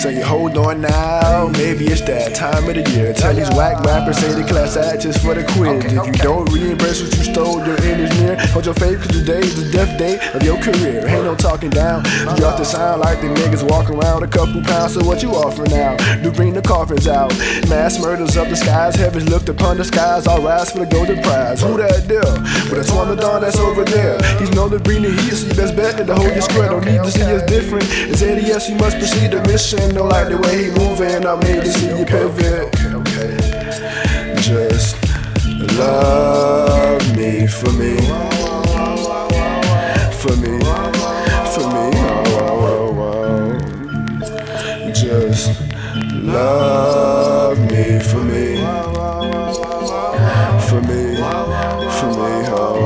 Say, you hold on now, maybe it's that time of the year. Tell these whack rappers, say the class act just for the quiz. If you don't reimburse what you stole, your end is near. Hold your faith, cause today is the death day of your career. Ain't no talking down. You have to sound like the niggas walk around a couple pounds, so what you offer now? Do bring the coffins out. Mass murders of the skies, heavens looked upon the skies. I'll rise for the golden prize. Who that deal? But it's one that's over there. He's known to bring the heat, so you best bet to hold your square. Don't need to see us different. It's ADS, you must proceed the mission. Don't like the way he moving. I made to see you pivot. Just love me for me. For me. For me. Oh, oh, oh. Just love me for me. For me. For me. Oh.